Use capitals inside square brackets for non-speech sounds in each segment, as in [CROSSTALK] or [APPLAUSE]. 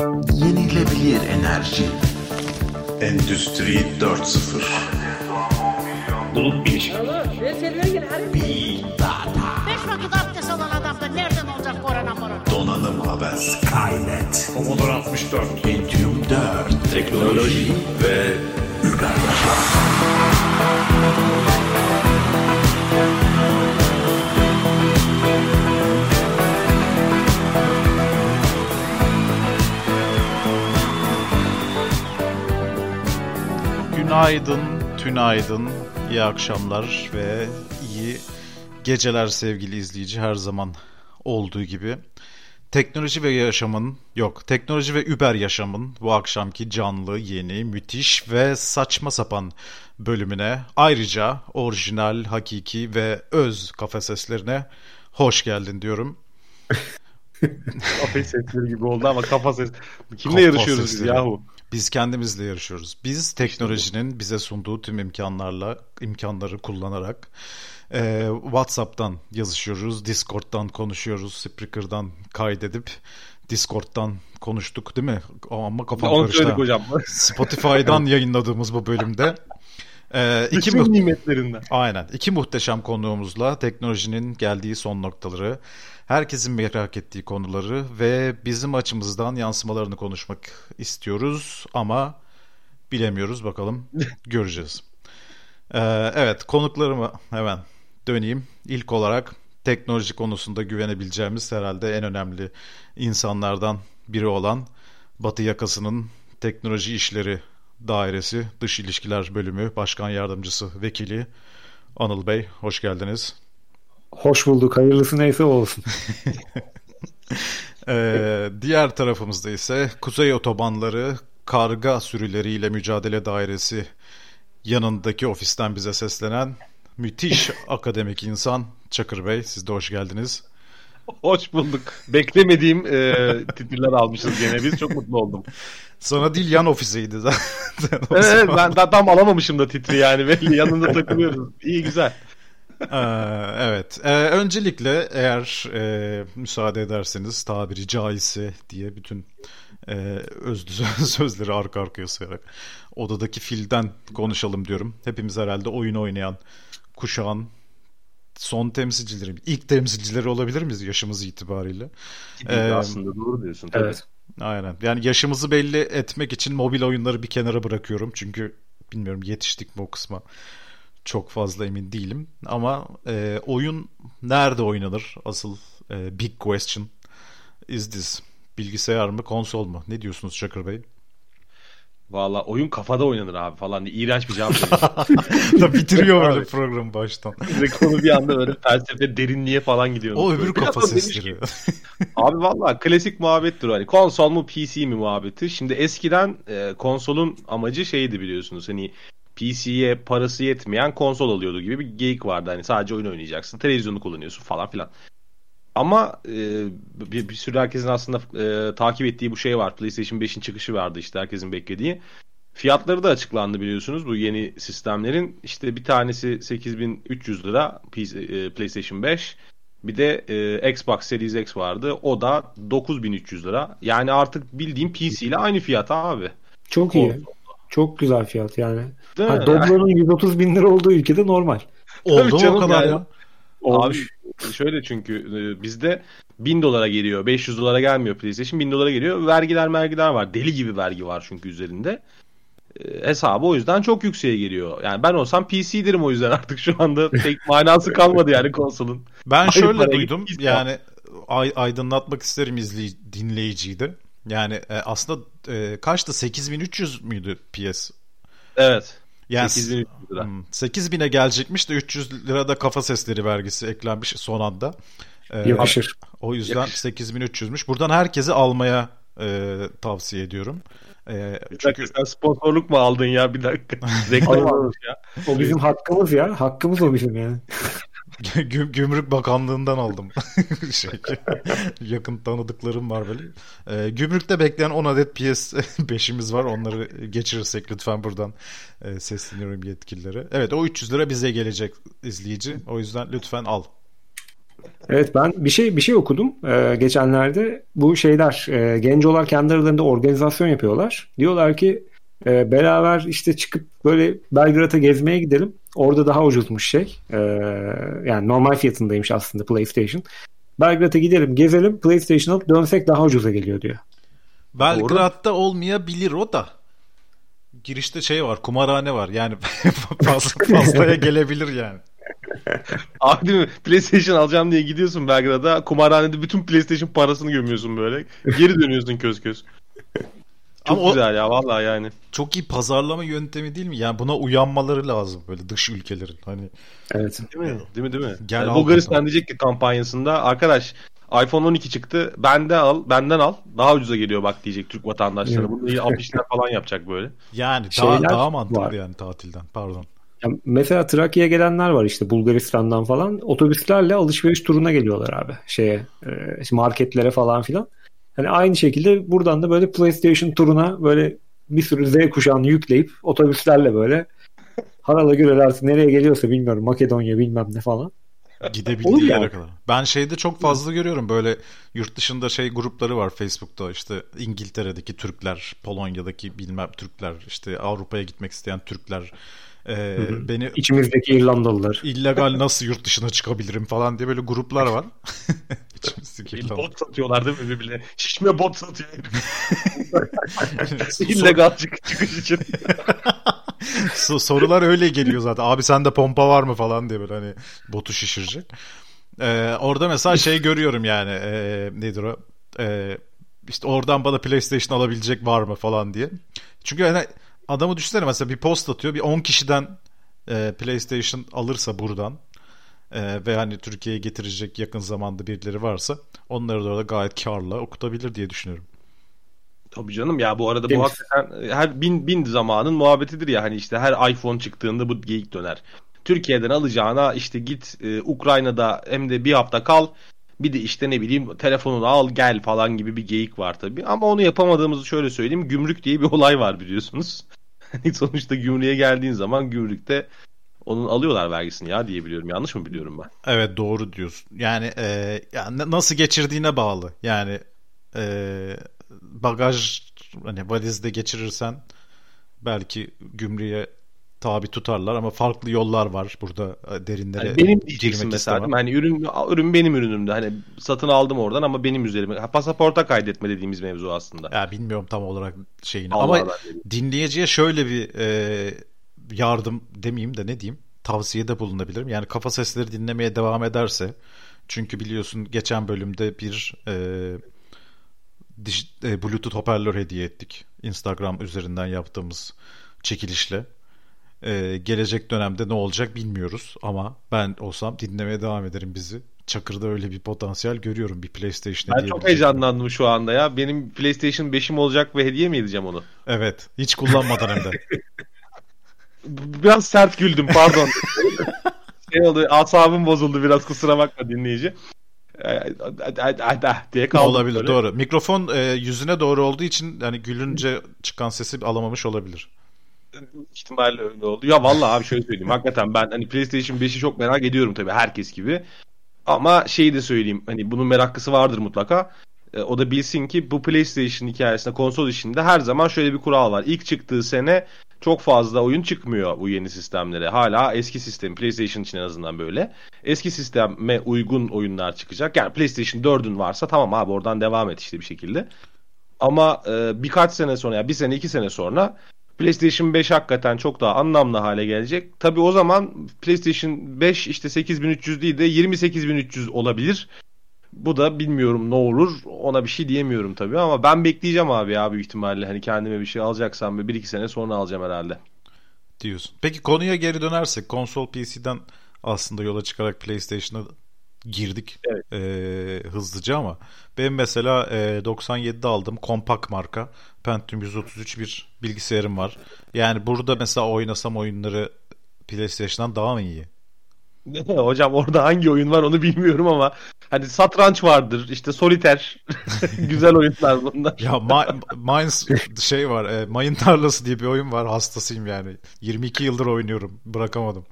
Yenilebilir enerji. Endüstri 4.0 Bulut bilişim. Big Data. Beş vakit abdest alan adamda nereden olacak korona morona? Donanım haber Skynet. Commodore 64. Pentium 4. Teknoloji ve Über Günaydın, tünaydın, iyi akşamlar ve iyi geceler sevgili izleyici her zaman olduğu gibi. Teknoloji ve yaşamın, yok teknoloji ve über yaşamın bu akşamki canlı, yeni, müthiş ve saçma sapan bölümüne ayrıca orijinal, hakiki ve öz kafe seslerine hoş geldin diyorum. [LAUGHS] Kafe sesleri gibi oldu ama kafa ses. Kimle Kafa yarışıyoruz biz sesleri. yahu? Biz kendimizle yarışıyoruz. Biz teknolojinin bize sunduğu tüm imkanlarla imkanları kullanarak e, WhatsApp'tan yazışıyoruz, Discord'dan konuşuyoruz, Spreaker'dan kaydedip Discord'dan konuştuk değil mi? Ama kafam Onu karıştı. hocam. [LAUGHS] Spotify'dan yayınladığımız bu bölümde e, iki Bütün nimetlerinden. Aynen. İki muhteşem konuğumuzla teknolojinin geldiği son noktaları, herkesin merak ettiği konuları ve bizim açımızdan yansımalarını konuşmak istiyoruz ama bilemiyoruz. Bakalım [LAUGHS] göreceğiz. Ee, evet konuklarıma hemen döneyim. İlk olarak teknoloji konusunda güvenebileceğimiz herhalde en önemli insanlardan biri olan Batı Yakası'nın Teknoloji İşleri Dairesi Dış İlişkiler Bölümü Başkan Yardımcısı Vekili Anıl Bey hoş geldiniz. Hoş bulduk. Hayırlısı neyse olsun. [LAUGHS] Ee, diğer tarafımızda ise Kuzey Otobanları Karga Sürüleriyle Mücadele Dairesi yanındaki ofisten bize seslenen müthiş akademik insan Çakır Bey. Siz de hoş geldiniz. Hoş bulduk. Beklemediğim e, titiller almışız gene biz. Çok mutlu oldum. Sana değil yan ofisiydi zaten. Evet, ben daha tam alamamışım da titri yani. Belli yanında takılıyoruz. İyi güzel. Ee, evet. Ee, öncelikle eğer e, müsaade ederseniz tabiri caizse diye bütün e, özlü [LAUGHS] sözleri arka arkaya sayarak odadaki filden konuşalım diyorum. Hepimiz herhalde oyun oynayan kuşağın son temsilcileri, ilk temsilcileri olabilir miyiz yaşımız itibariyle? Ee, aslında doğru diyorsun. Tabii. Evet. Aynen. Yani yaşımızı belli etmek için mobil oyunları bir kenara bırakıyorum. Çünkü bilmiyorum yetiştik mi o kısma. Çok fazla emin değilim. Ama e, oyun nerede oynanır? Asıl e, big question is this. Bilgisayar mı, konsol mu? Ne diyorsunuz Çakır Bey? Valla oyun kafada oynanır abi falan diye. İğrenç bir cevap veriyorsun. [LAUGHS] da bitiriyor böyle programı baştan. Ve konu bir anda öyle felsefe derinliğe falan gidiyor. O öbür Biraz kafa sesleri. Abi valla klasik muhabbettir hani konsol mu PC mi muhabbeti. Şimdi eskiden e, konsolun amacı şeydi biliyorsunuz hani PC'ye parası yetmeyen konsol alıyordu gibi bir geyik vardı. Hani sadece oyun oynayacaksın, televizyonu kullanıyorsun falan filan. Ama e, bir, bir sürü herkesin aslında e, takip ettiği bu şey var. PlayStation 5'in çıkışı vardı işte herkesin beklediği. Fiyatları da açıklandı biliyorsunuz bu yeni sistemlerin. İşte bir tanesi 8300 lira e, PlayStation 5. Bir de e, Xbox Series X vardı. O da 9300 lira. Yani artık bildiğim PC ile aynı fiyat abi. Çok iyi. Çok güzel fiyat yani. Değil mi? Ha, Doblo'nun 130 bin lira olduğu ülkede normal. Oldu mu o kadar yani. ya? Olmuş. Şöyle çünkü e, bizde 1000 dolara geliyor. 500 dolara gelmiyor PlayStation. 1000 dolara geliyor. Vergiler mergiler var. Deli gibi vergi var çünkü üzerinde. E, hesabı o yüzden çok yükseğe geliyor. Yani ben olsam PC'dirim o yüzden [LAUGHS] artık şu anda pek [LAUGHS] manası kalmadı yani konsolun. Ben Aynı şöyle duydum yani ay- aydınlatmak isterim izley dinleyiciyi de. Yani e, aslında e, kaçtı 8300 müydü PS? Evet. Yani 8300 lira. Hmm, 8000'e gelecekmiş de 300 lirada kafa sesleri vergisi eklenmiş son anda. E, Yakışır. O yüzden Yakışır. 8300'müş. Buradan herkese almaya e, tavsiye ediyorum. E, Bir çünkü dakika, sen sponsorluk mu aldın ya bir dakika. [LAUGHS] Reklam almış ya. O bizim hakkımız ya. Hakkımız o bizim yani. Güm- Gümrük Bakanlığı'ndan aldım. [LAUGHS] şey, yakın tanıdıklarım var böyle. Ee, gümrükte bekleyen 10 adet PS 5'imiz [LAUGHS] var. Onları geçirirsek lütfen buradan e, sesleniyorum yetkililere. Evet o 300 lira bize gelecek izleyici. O yüzden lütfen al. Evet ben bir şey bir şey okudum e, geçenlerde. Bu şeyler e, gencolar kendi aralarında organizasyon yapıyorlar. Diyorlar ki e, beraber işte çıkıp böyle Belgrad'a gezmeye gidelim. Orada daha ucuzmuş şey. E, yani normal fiyatındaymış aslında PlayStation. Belgrad'a gidelim, gezelim, PlayStation alıp dönsek daha ucuza geliyor diyor. Belgrad'da olmayabilir o da. Girişte şey var, kumarhane var. Yani [LAUGHS] fazla, fazlaya gelebilir yani. [LAUGHS] Abi değil mi? PlayStation alacağım diye gidiyorsun Belgrad'a. Kumarhanede bütün PlayStation parasını gömüyorsun böyle. Geri dönüyorsun köz köz. Çok Ama o- güzel ya vallahi yani. Çok iyi pazarlama yöntemi değil mi? Yani buna uyanmaları lazım böyle dış ülkelerin. Hani Evet. Değil mi? Değil mi değil mi? Gel Yani Bulgaristan diyecek ki kampanyasında arkadaş iPhone 12 çıktı. Bende al, benden al. Daha ucuza geliyor bak diyecek Türk vatandaşları. Evet. Bunu iyi afişler [LAUGHS] falan yapacak böyle. yani daha, Şeyler daha mantıklı var. yani tatilden. Pardon. Ya mesela Trakya'ya gelenler var işte Bulgaristan'dan falan. Otobüslerle alışveriş turuna geliyorlar abi. Şeye e, marketlere falan filan. Hani aynı şekilde buradan da böyle PlayStation turuna böyle bir sürü Z kuşağını yükleyip otobüslerle böyle harala gürel artık nereye geliyorsa bilmiyorum Makedonya bilmem ne falan. Olur Gidebildiği yani. yere kadar. Ben şeyde çok fazla görüyorum böyle yurt dışında şey grupları var Facebook'ta işte İngiltere'deki Türkler, Polonya'daki bilmem Türkler, işte Avrupa'ya gitmek isteyen Türkler e, beni İçimizdeki İrlandalılar. illegal nasıl yurt dışına çıkabilirim falan diye böyle gruplar var. [LAUGHS] İrlanda. bot satıyorlar değil mi birbirine? Şişme bot satıyor. [LAUGHS] İllegal çık- çıkış için. [LAUGHS] So- sorular öyle geliyor zaten. Abi sende pompa var mı falan diye böyle hani botu şişirecek. Ee, orada mesela şey görüyorum yani ee, nedir o? Ee, işte oradan bana PlayStation alabilecek var mı falan diye. Çünkü hani adamı düşünsene mesela bir post atıyor bir 10 kişiden ee, PlayStation alırsa buradan ee, ve hani Türkiye'ye getirecek yakın zamanda birileri varsa onları da gayet karla okutabilir diye düşünüyorum. Tabii canım ya bu arada bu Temiz. hakikaten e, her bin bin zamanın muhabbetidir ya hani işte her iPhone çıktığında bu geyik döner. Türkiye'den alacağına işte git e, Ukrayna'da hem de bir hafta kal bir de işte ne bileyim telefonunu al gel falan gibi bir geyik var tabii. Ama onu yapamadığımızı şöyle söyleyeyim gümrük diye bir olay var biliyorsunuz. [LAUGHS] Hani Sonuçta gümrüğe geldiğin zaman gümrükte onun alıyorlar vergisini ya diye biliyorum. Yanlış mı biliyorum ben? Evet doğru diyorsun. Yani e, ya na- nasıl geçirdiğine bağlı. Yani e, bagaj hani valizde geçirirsen belki gümrüğe tabi tutarlar ama farklı yollar var burada e, derinlere Hani benim diyeceksin mesela istemem. Hani ürün ürün benim ürünümde. Hani satın aldım oradan ama benim üzerime. Pasaporta kaydetme dediğimiz mevzu aslında. Ya bilmiyorum tam olarak şeyini Allah ama Allah dinleyiciye şöyle bir e, yardım demeyeyim de ne diyeyim tavsiyede bulunabilirim. Yani kafa sesleri dinlemeye devam ederse çünkü biliyorsun geçen bölümde bir e, diş- e, Bluetooth hoparlör hediye ettik. Instagram üzerinden yaptığımız çekilişle. E, gelecek dönemde ne olacak bilmiyoruz ama ben olsam dinlemeye devam ederim bizi. Çakır'da öyle bir potansiyel görüyorum bir PlayStation Ben çok heyecanlandım şu anda ya. Benim PlayStation 5'im olacak ve hediye mi edeceğim onu? Evet. Hiç kullanmadan hem de. [LAUGHS] Biraz sert güldüm pardon. [LAUGHS] şey oldu asabım bozuldu biraz kusura bakma dinleyici. Diye kaldım. olabilir böyle. doğru. Mikrofon e, yüzüne doğru olduğu için hani gülünce çıkan sesi alamamış olabilir. ihtimalle öyle oldu. Ya vallahi abi şöyle söyleyeyim. Hakikaten ben hani PlayStation 5'i çok merak ediyorum tabii herkes gibi. Ama şeyi de söyleyeyim. Hani bunun meraklısı vardır mutlaka. E, o da bilsin ki bu PlayStation hikayesinde konsol işinde her zaman şöyle bir kural var. İlk çıktığı sene çok fazla oyun çıkmıyor bu yeni sistemlere. Hala eski sistem PlayStation için en azından böyle. Eski sisteme uygun oyunlar çıkacak. Yani PlayStation 4'ün varsa tamam abi oradan devam et işte bir şekilde. Ama e, birkaç sene sonra yani bir sene iki sene sonra PlayStation 5 hakikaten çok daha anlamlı hale gelecek. Tabii o zaman PlayStation 5 işte 8300 değil de 28300 olabilir. Bu da bilmiyorum ne olur. Ona bir şey diyemiyorum tabii ama ben bekleyeceğim abi ya büyük ihtimalle. Hani kendime bir şey alacaksam bir iki sene sonra alacağım herhalde. diyorsun. Peki konuya geri dönersek konsol PC'den aslında yola çıkarak PlayStation'a girdik Evet. ee, hızlıca ama benim mesela e, 97'de aldığım kompakt marka Pentium 133 bir bilgisayarım var. Yani burada mesela oynasam oyunları PlayStation'dan daha mı iyi? [LAUGHS] Hocam orada hangi oyun var onu bilmiyorum ama hani satranç vardır işte soliter [LAUGHS] güzel oyunlar bunlar. Ya Ma- Mines şey var, e, Mayın Tarlası diye bir oyun var. Hastasıyım yani. 22 yıldır oynuyorum. Bırakamadım.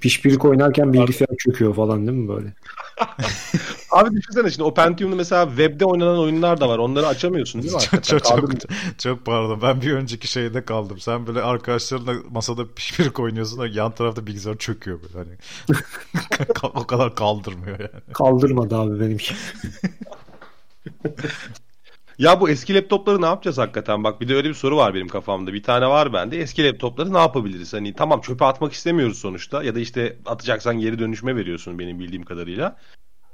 Pişpirik oynarken bilgisayar çöküyor falan değil mi böyle? [LAUGHS] Abi düşünsene şimdi o Pentium'da mesela webde oynanan oyunlar da var. Onları açamıyorsun değil mi? çok, çok, çok, çok pardon. Ben bir önceki şeyde kaldım. Sen böyle arkadaşlarınla masada pişpirik oynuyorsun da yan tarafta bilgisayar çöküyor böyle hani. [LAUGHS] o kadar kaldırmıyor yani. Kaldırmadı abi benimki. [LAUGHS] Ya bu eski laptopları ne yapacağız hakikaten? Bak bir de öyle bir soru var benim kafamda. Bir tane var bende. Eski laptopları ne yapabiliriz? Hani tamam çöpe atmak istemiyoruz sonuçta. Ya da işte atacaksan geri dönüşme veriyorsun benim bildiğim kadarıyla.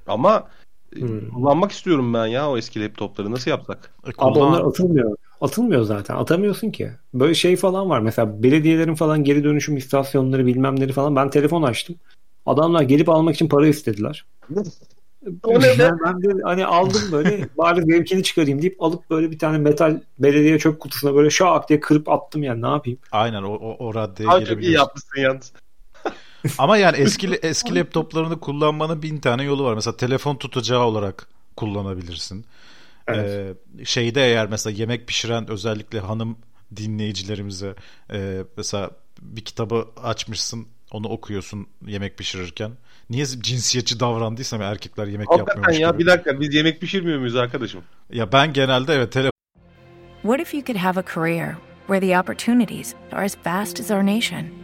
Ama e, Hmm. kullanmak istiyorum ben ya o eski laptopları. Nasıl yapsak? E, Abi kullan- onlar atılmıyor. Atılmıyor zaten. Atamıyorsun ki. Böyle şey falan var. Mesela belediyelerin falan geri dönüşüm istasyonları bilmemleri falan. Ben telefon açtım. Adamlar gelip almak için para istediler. O ne be? [LAUGHS] ben, ben de hani aldım böyle [LAUGHS] bari zevkini çıkarayım deyip alıp böyle bir tane metal belediye çöp kutusuna böyle şak diye kırıp attım yani ne yapayım. Aynen o, o, o raddeye Abi çok iyi yapmışsın yalnız. Ama yani eski [LAUGHS] eski laptoplarını kullanmanın bin tane yolu var. Mesela telefon tutacağı olarak kullanabilirsin. Evet. Ee, şeyde eğer mesela yemek pişiren özellikle hanım dinleyicilerimize e, mesela bir kitabı açmışsın onu okuyorsun yemek pişirirken. Niye cinsiyetçi davrandıysam erkekler yemek Hakikaten yapmıyormuş ya gibi. bir dakika biz yemek pişirmiyor muyuz arkadaşım? Ya ben genelde evet telefon What if you could have a career where the opportunities are as vast as our nation,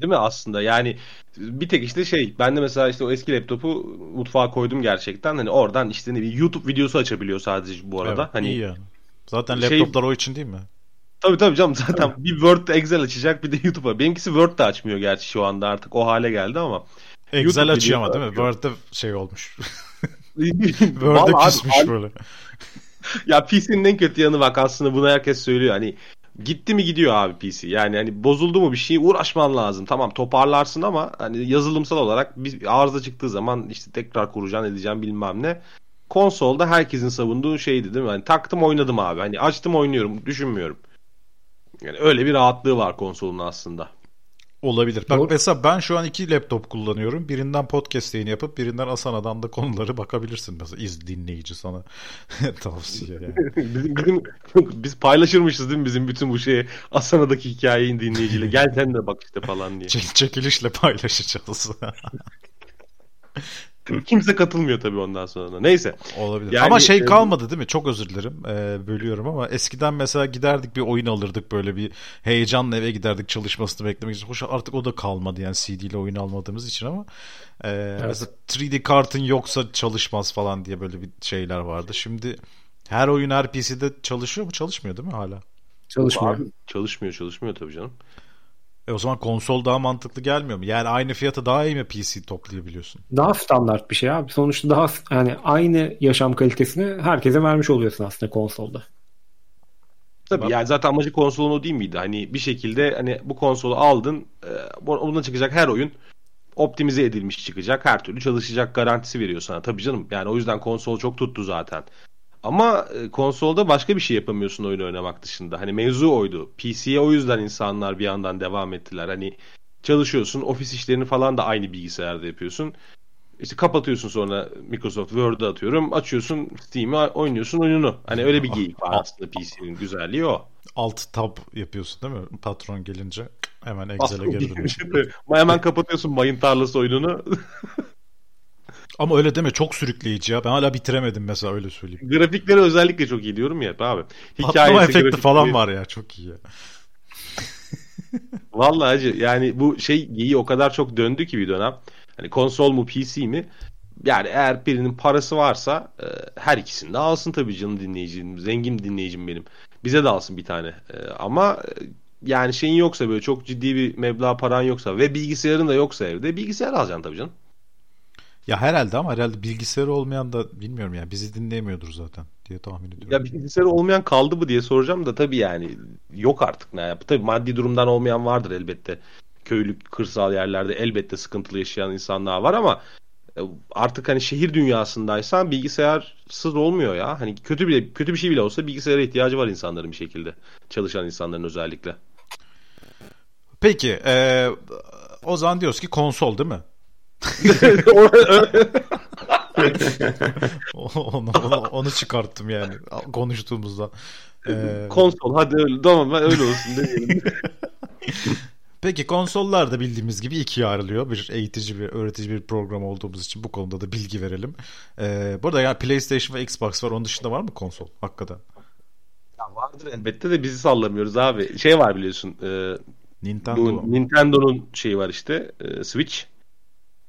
Değil mi aslında? Yani bir tek işte şey ben de mesela işte o eski laptopu mutfağa koydum gerçekten. Hani oradan işte ne bileyim YouTube videosu açabiliyor sadece bu arada. Evet, hani iyi yani. Zaten şey- laptoplar o için değil mi? tabii tabii canım zaten bir Word Excel açacak bir de YouTube'a. Benimkisi Word de açmıyor gerçi şu anda artık o hale geldi ama. Excel YouTube açıyor ama değil mi? Word'de şey olmuş. [LAUGHS] Abi, küsmüş abi- böyle. Ya PC'nin en kötü yanı bak aslında bunu herkes söylüyor. Hani gitti mi gidiyor abi PC. Yani hani bozuldu mu bir şey uğraşman lazım. Tamam toparlarsın ama hani yazılımsal olarak bir arıza çıktığı zaman işte tekrar kuracaksın edeceğim bilmem ne. Konsolda herkesin savunduğu şeydi değil mi? Hani taktım oynadım abi. Hani açtım oynuyorum düşünmüyorum. Yani öyle bir rahatlığı var konsolun aslında. Olabilir. Bak Doğru. mesela ben şu an iki laptop kullanıyorum. Birinden podcast yayını yapıp birinden Asana'dan da konuları bakabilirsin. Mesela iz dinleyici sana [LAUGHS] tavsiye yani. [LAUGHS] bizim, bizim, biz paylaşırmışız değil mi bizim bütün bu şeyi Asana'daki hikayeyi dinleyiciyle. Gel sen de bak işte falan diye. Çek- çekilişle paylaşacağız. [LAUGHS] Kimse katılmıyor tabii ondan sonra. da. Neyse. Olabilir. Yani, ama şey e, kalmadı değil mi? Çok özür dilerim. Ee, bölüyorum ama eskiden mesela giderdik bir oyun alırdık böyle bir heyecanla eve giderdik çalışmasını beklemek için. Hoş artık o da kalmadı yani CD ile oyun almadığımız için ama e, mesela 3D kartın yoksa çalışmaz falan diye böyle bir şeyler vardı. Şimdi her oyun her PC'de çalışıyor mu? Çalışmıyor değil mi hala? Çalışmıyor. Abi, çalışmıyor çalışmıyor tabii canım. E o zaman konsol daha mantıklı gelmiyor mu? Yani aynı fiyata daha iyi mi PC toplayabiliyorsun? Daha standart bir şey abi. Sonuçta daha yani aynı yaşam kalitesini herkese vermiş oluyorsun aslında konsolda. Tabii Bak- yani zaten amacı konsolun o değil miydi? Hani bir şekilde hani bu konsolu aldın, e, bu- bundan çıkacak her oyun optimize edilmiş çıkacak. Her türlü çalışacak garantisi veriyor sana. Tabii canım. Yani o yüzden konsol çok tuttu zaten. Ama e, konsolda başka bir şey yapamıyorsun oyun oynamak dışında. Hani mevzu oydu. PC'ye o yüzden insanlar bir yandan devam ettiler. Hani çalışıyorsun, ofis işlerini falan da aynı bilgisayarda yapıyorsun. İşte kapatıyorsun sonra Microsoft Word'ı atıyorum. Açıyorsun Steam'i oynuyorsun oyununu. Hani öyle bir geyik var aslında PC'nin güzelliği o. Alt tab yapıyorsun değil mi? Patron gelince hemen Excel'e geri dönüyorsun. hemen kapatıyorsun mayın tarlası oyununu. [LAUGHS] Ama öyle deme çok sürükleyici ya. Ben hala bitiremedim mesela öyle söyleyeyim. Grafikleri özellikle çok iyi diyorum ya abi. Patlama efekti grafikleri... falan var ya çok iyi ya. [LAUGHS] Vallahi acı yani bu şey iyi o kadar çok döndü ki bir dönem. Hani konsol mu PC mi? Yani eğer birinin parası varsa e, her ikisini de alsın tabii canım dinleyicim. Zengin dinleyicim benim. Bize de alsın bir tane. E, ama e, yani şeyin yoksa böyle çok ciddi bir meblağ paran yoksa ve bilgisayarın da yoksa evde bilgisayar alacaksın tabii canım. Ya herhalde ama herhalde bilgisayarı olmayan da bilmiyorum ya bizi dinleyemiyordur zaten diye tahmin ediyorum. Ya bilgisayarı olmayan kaldı mı diye soracağım da tabii yani yok artık ne yap. Tabii maddi durumdan olmayan vardır elbette. Köylük, kırsal yerlerde elbette sıkıntılı yaşayan insanlar var ama e, artık hani şehir dünyasındaysan bilgisayarsız olmuyor ya. Hani kötü bile kötü bir şey bile olsa bilgisayara ihtiyacı var insanların bir şekilde. Çalışan insanların özellikle. Peki, e, o zaman diyoruz ki konsol değil mi? [LAUGHS] onu, onu, onu çıkarttım yani konuştuğumuzda. Ee... Konsol hadi öyle tamam ben öyle olsun demeyelim. [LAUGHS] Peki konsollar da bildiğimiz gibi ikiye ayrılıyor. Bir eğitici bir öğretici bir program olduğumuz için bu konuda da bilgi verelim. Ee, burada yani PlayStation ve Xbox var. Onun dışında var mı konsol hakikaten? Ya vardır elbette de bizi sallamıyoruz abi. Şey var biliyorsun. E, Nintendo. Nintendo'nun şeyi var işte. E, Switch.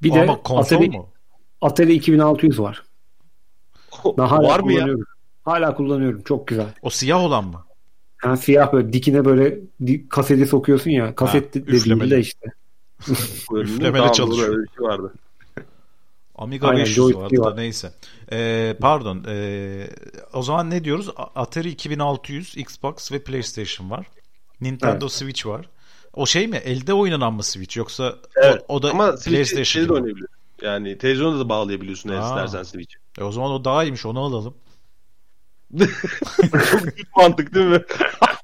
Bir de Ama konsol Atari, mu? Atari 2600 var. [LAUGHS] Ben hala var mı ya? Hala kullanıyorum. Çok güzel. O siyah olan mı? Yani siyah böyle dikine böyle kaseti sokuyorsun ya. Kaset ha, dediğinde de işte. [LAUGHS] üflemeli çalışıyor. Şey vardı. Amiga Aynen, 500 vardı var. da neyse. Ee, pardon. Ee, o zaman ne diyoruz? Atari 2600, Xbox ve PlayStation var. Nintendo evet. Switch var. O şey mi? Elde oynanan mı Switch yoksa evet, o, o da ama PlayStation de oynayabiliyor. Yani televizyona da bağlayabiliyorsun eğer istersen Switch. E o zaman o daha iyiymiş onu alalım. [LAUGHS] [LAUGHS] Çok mantık değil mi?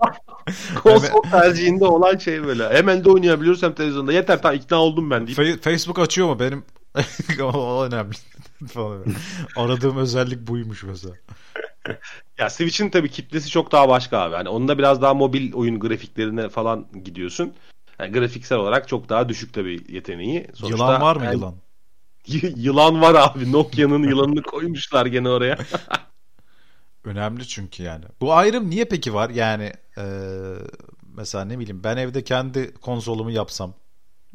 [LAUGHS] Konsol tercihinde olan şey böyle. Hem elde oynayabiliyoruz hem televizyonda. Yeter tamam ikna oldum ben deyip. Facebook açıyor mu? Benim o önemli. Aradığım özellik buymuş mesela. Ya Switch'in tabii kitlesi çok daha başka abi. Hani onda biraz daha mobil oyun grafiklerine falan gidiyorsun. Yani grafiksel olarak çok daha düşük tabii yeteneği. Sonuçta, yılan var mı yani, yılan? [LAUGHS] yılan var abi. Nokia'nın yılanını koymuşlar gene oraya. [LAUGHS] Önemli çünkü yani. Bu ayrım niye peki var? Yani e, mesela ne bileyim ben evde kendi konsolumu yapsam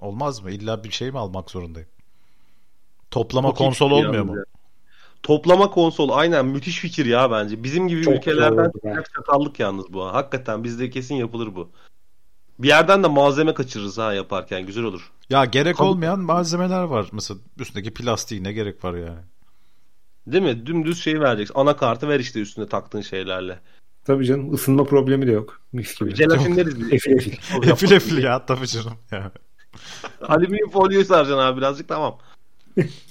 olmaz mı? İlla bir şey mi almak zorundayım? Toplama Çok konsol olmuyor mu? Toplama konsol aynen müthiş fikir ya bence. Bizim gibi Çok ülkelerden çakallık yalnız bu. Hakikaten bizde kesin yapılır bu. Bir yerden de malzeme kaçırırız ha yaparken güzel olur. Ya gerek Tabii. olmayan malzemeler var. Mesela üstündeki plastiğine gerek var yani. Değil mi? Dümdüz şey vereceksin. Anakartı ver işte üstüne taktığın şeylerle. Tabii canım ısınma problemi de yok. Mis gibi. Jelatinleriz biz. [LAUGHS] efil efil. [LAUGHS] efil efil ya tabii canım. Ya. Alüminyum folyoyu saracaksın abi birazcık tamam. [LAUGHS]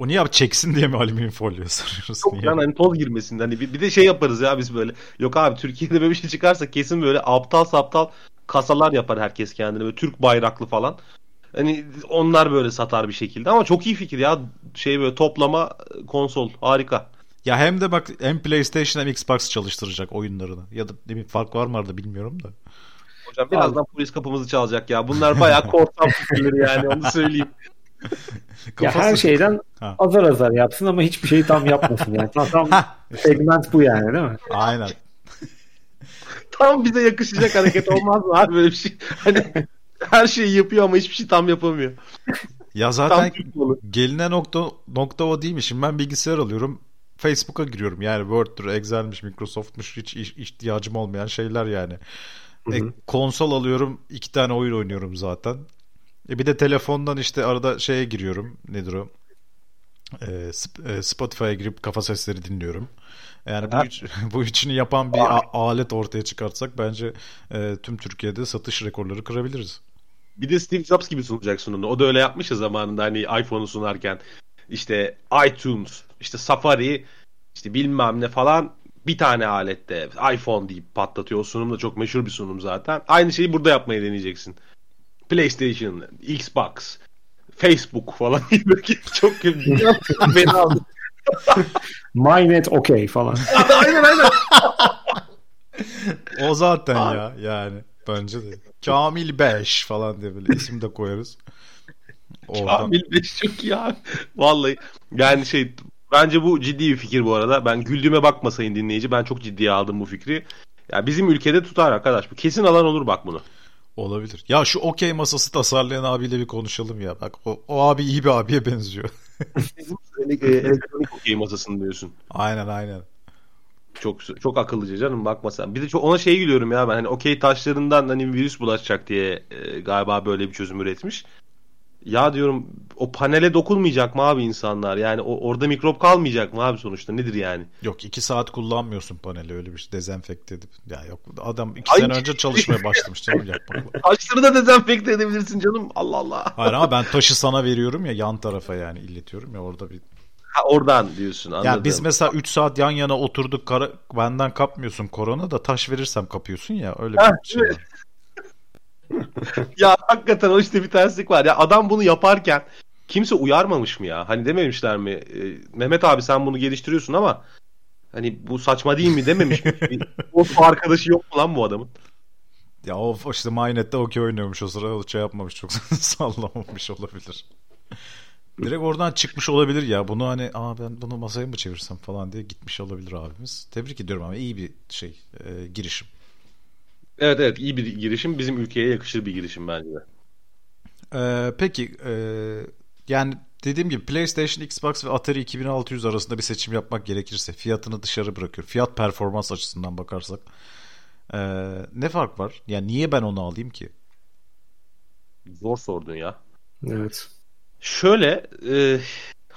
O niye abi çeksin diye mi alüminyum folyo sarıyoruz? Yok lan hani toz girmesin. Hani bir, bir de şey yaparız ya biz böyle. Yok abi Türkiye'de böyle bir şey çıkarsa kesin böyle aptal saptal kasalar yapar herkes kendine. Böyle Türk bayraklı falan. Hani onlar böyle satar bir şekilde ama çok iyi fikir ya. Şey böyle toplama konsol harika. Ya hem de bak hem PlayStation hem Xbox çalıştıracak oyunlarını. Ya da ne bir fark var mı arada bilmiyorum da. Hocam birazdan polis kapımızı çalacak ya. Bunlar bayağı korsan fikirleri yani onu söyleyeyim. [LAUGHS] [LAUGHS] ya her şeyden ha. azar azar yapsın ama hiçbir şeyi tam yapmasın yani. Tam, tam segment bu yani değil mi? Aynen. [LAUGHS] tam bize yakışacak hareket olmaz mı abi böyle bir şey? Hani her şeyi yapıyor ama hiçbir şey tam yapamıyor. Ya zaten geline nokta nokta o değil mi? Şimdi ben bilgisayar alıyorum. Facebook'a giriyorum. Yani Word'dur, Excel'miş, Microsoft'muş hiç ihtiyacım olmayan şeyler yani. Hı hı. E, konsol alıyorum. iki tane oyun oynuyorum zaten. E bir de telefondan işte arada şeye giriyorum. Nedir o? E, e Spotify'a girip kafa sesleri dinliyorum. Yani bu, üç, [LAUGHS] bu üçünü yapan bir alet ortaya çıkartsak bence e, tüm Türkiye'de satış rekorları kırabiliriz. Bir de Steve Jobs gibi sunacaksın onu. O da öyle yapmış ya zamanında hani iPhone'u sunarken. İşte iTunes, işte Safari, işte bilmem ne falan bir tane alette iPhone deyip patlatıyor. O sunum da çok meşhur bir sunum zaten. Aynı şeyi burada yapmayı deneyeceksin. PlayStation, Xbox, Facebook falan [LAUGHS] gibi çok kötü. Beni aldı. MyNet okey falan. [LAUGHS] aynen aynen. O zaten ya yani bence de. Kamil 5 falan diye böyle isim de koyarız. Oradan. Kamil Beş çok iyi abi. Vallahi yani şey bence bu ciddi bir fikir bu arada. Ben güldüğüme bakmasayın dinleyici. Ben çok ciddiye aldım bu fikri. Ya bizim ülkede tutar arkadaş. Bu kesin alan olur bak bunu. Olabilir. Ya şu okey masası tasarlayan abiyle bir konuşalım ya. Bak o, o abi iyi bir abiye benziyor. E, Elektronik okey masasını diyorsun. aynen aynen. Çok çok akıllıca canım bakma sen. Bir de çok ona şey gülüyorum ya ben hani okey taşlarından hani virüs bulaşacak diye e, galiba böyle bir çözüm üretmiş. Ya diyorum o panele dokunmayacak mı abi insanlar? Yani o, orada mikrop kalmayacak mı abi sonuçta? Nedir yani? Yok iki saat kullanmıyorsun paneli öyle bir şey dezenfekte edip. Ya yok adam iki Ay- sene önce çalışmaya başlamış canım yapmakla. [LAUGHS] Taşları da dezenfekte edebilirsin canım. Allah Allah. Hayır ama ben taşı sana veriyorum ya yan tarafa yani illetiyorum ya orada bir. Ha, oradan diyorsun anladım. Yani biz mesela 3 saat yan yana oturduk kara, benden kapmıyorsun korona da taş verirsem kapıyorsun ya öyle bir Ha, şey evet. Ya hakikaten o işte bir terslik var. Ya adam bunu yaparken kimse uyarmamış mı ya? Hani dememişler mi? e, Mehmet abi sen bunu geliştiriyorsun ama hani bu saçma değil mi dememiş mi? [LAUGHS] O arkadaşı yok mu lan bu adamın? Ya o işte Mynet'te okey oynuyormuş o sıra şey yapmamış çok [LAUGHS] sallamamış olabilir. Direkt oradan çıkmış olabilir ya. Bunu hani aa ben bunu masaya mı çevirsem falan diye gitmiş olabilir abimiz. Tebrik ediyorum ama iyi bir şey e, girişim. Evet evet iyi bir girişim. Bizim ülkeye yakışır bir girişim bence de. Ee, peki e, yani dediğim gibi PlayStation, Xbox ve Atari 2600 arasında bir seçim yapmak gerekirse fiyatını dışarı bırakıyor. Fiyat performans açısından bakarsak e, ne fark var? Yani niye ben onu alayım ki? Zor sordun ya. Evet. Şöyle e,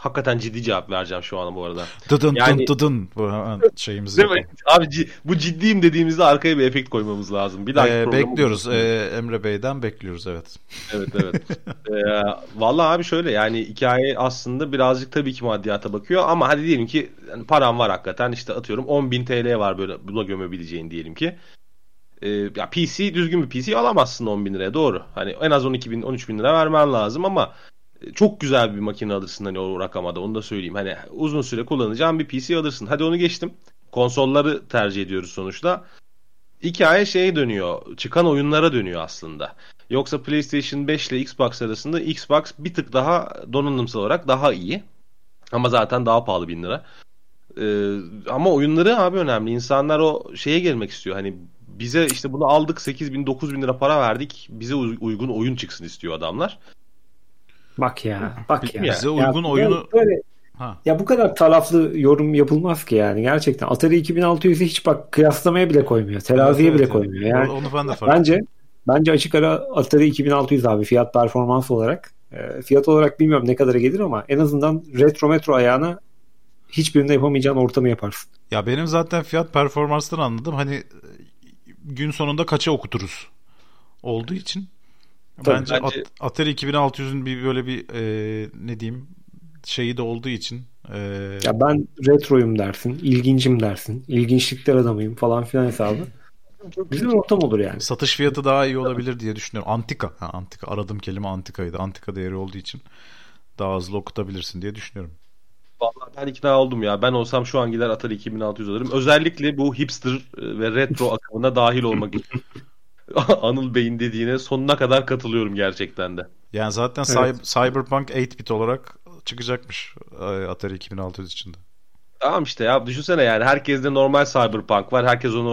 hakikaten ciddi cevap vereceğim şu an bu arada. Dıdın Yani- dın dıdın bu hemen şeyimizi Değil mi? Abi bu ciddiyim dediğimizde arkaya bir efekt koymamız lazım. Bir daha Ee, bekliyoruz. Ee, Emre Bey'den bekliyoruz evet. Evet evet. [LAUGHS] ee, vallahi abi şöyle yani hikaye aslında birazcık tabii ki maddiyata bakıyor ama hadi diyelim ki yani param var hakikaten işte atıyorum 10.000 TL var böyle buna gömebileceğin diyelim ki. Ee, ya PC düzgün bir PC alamazsın 10.000 liraya doğru. Hani en az 12 bin 13 bin lira vermen lazım ama çok güzel bir makine alırsın hani o rakama da onu da söyleyeyim. Hani uzun süre kullanacağın bir PC alırsın. Hadi onu geçtim. Konsolları tercih ediyoruz sonuçta. Hikaye şeye dönüyor. Çıkan oyunlara dönüyor aslında. Yoksa PlayStation 5 ile Xbox arasında Xbox bir tık daha donanımsal olarak daha iyi. Ama zaten daha pahalı bin lira. Ee, ama oyunları abi önemli. İnsanlar o şeye gelmek istiyor. Hani bize işte bunu aldık 8 bin 9 bin lira para verdik. Bize uy- uygun oyun çıksın istiyor adamlar. Bak ya. Bak ya. Bize Ya uygun böyle- oyunu- Böyle, Ha. ya bu kadar taraflı yorum yapılmaz ki yani. Gerçekten Atari 2600'ü hiç bak kıyaslamaya bile koymuyor. Teraziye Evet, bile evet, koymuyor. Yani Onu ben de fark bence bence açık ara Atari 2600 abi fiyat performans olarak. E, fiyat olarak bilmiyorum ne kadara gelir ama en azından retro metro ayağına hiçbirinde yapamayacağın ortamı yaparsın. Ya benim zaten fiyat performanstan anladım. Hani e, gün sonunda kaça okuturuz olduğu için. Tabii, bence, bence- At- Atari 2600'ün bir böyle bir e, ne diyeyim şeyi de olduğu için e, Ya ben retroyum dersin, ilgincim dersin, ilginçlikler adamıyım falan filan hesabı. Güzel ortam olur yani. satış fiyatı daha iyi olabilir diye düşünüyorum. Antika. Ha, antika. Aradığım kelime antikaydı. Antika değeri olduğu için daha hızlı okutabilirsin diye düşünüyorum. Vallahi ben ikna oldum ya. Ben olsam şu an gider Atari 2600 alırım. Özellikle bu hipster e, ve retro akımına dahil olmak [LAUGHS] için. [LAUGHS] Anıl Bey'in dediğine sonuna kadar katılıyorum gerçekten de. Yani zaten Evet. Cy- Cyberpunk 8-bit olarak çıkacakmış e, Atari 2600 içinde. Tamam işte ya düşünsene yani herkeste normal Cyberpunk var. Herkes onu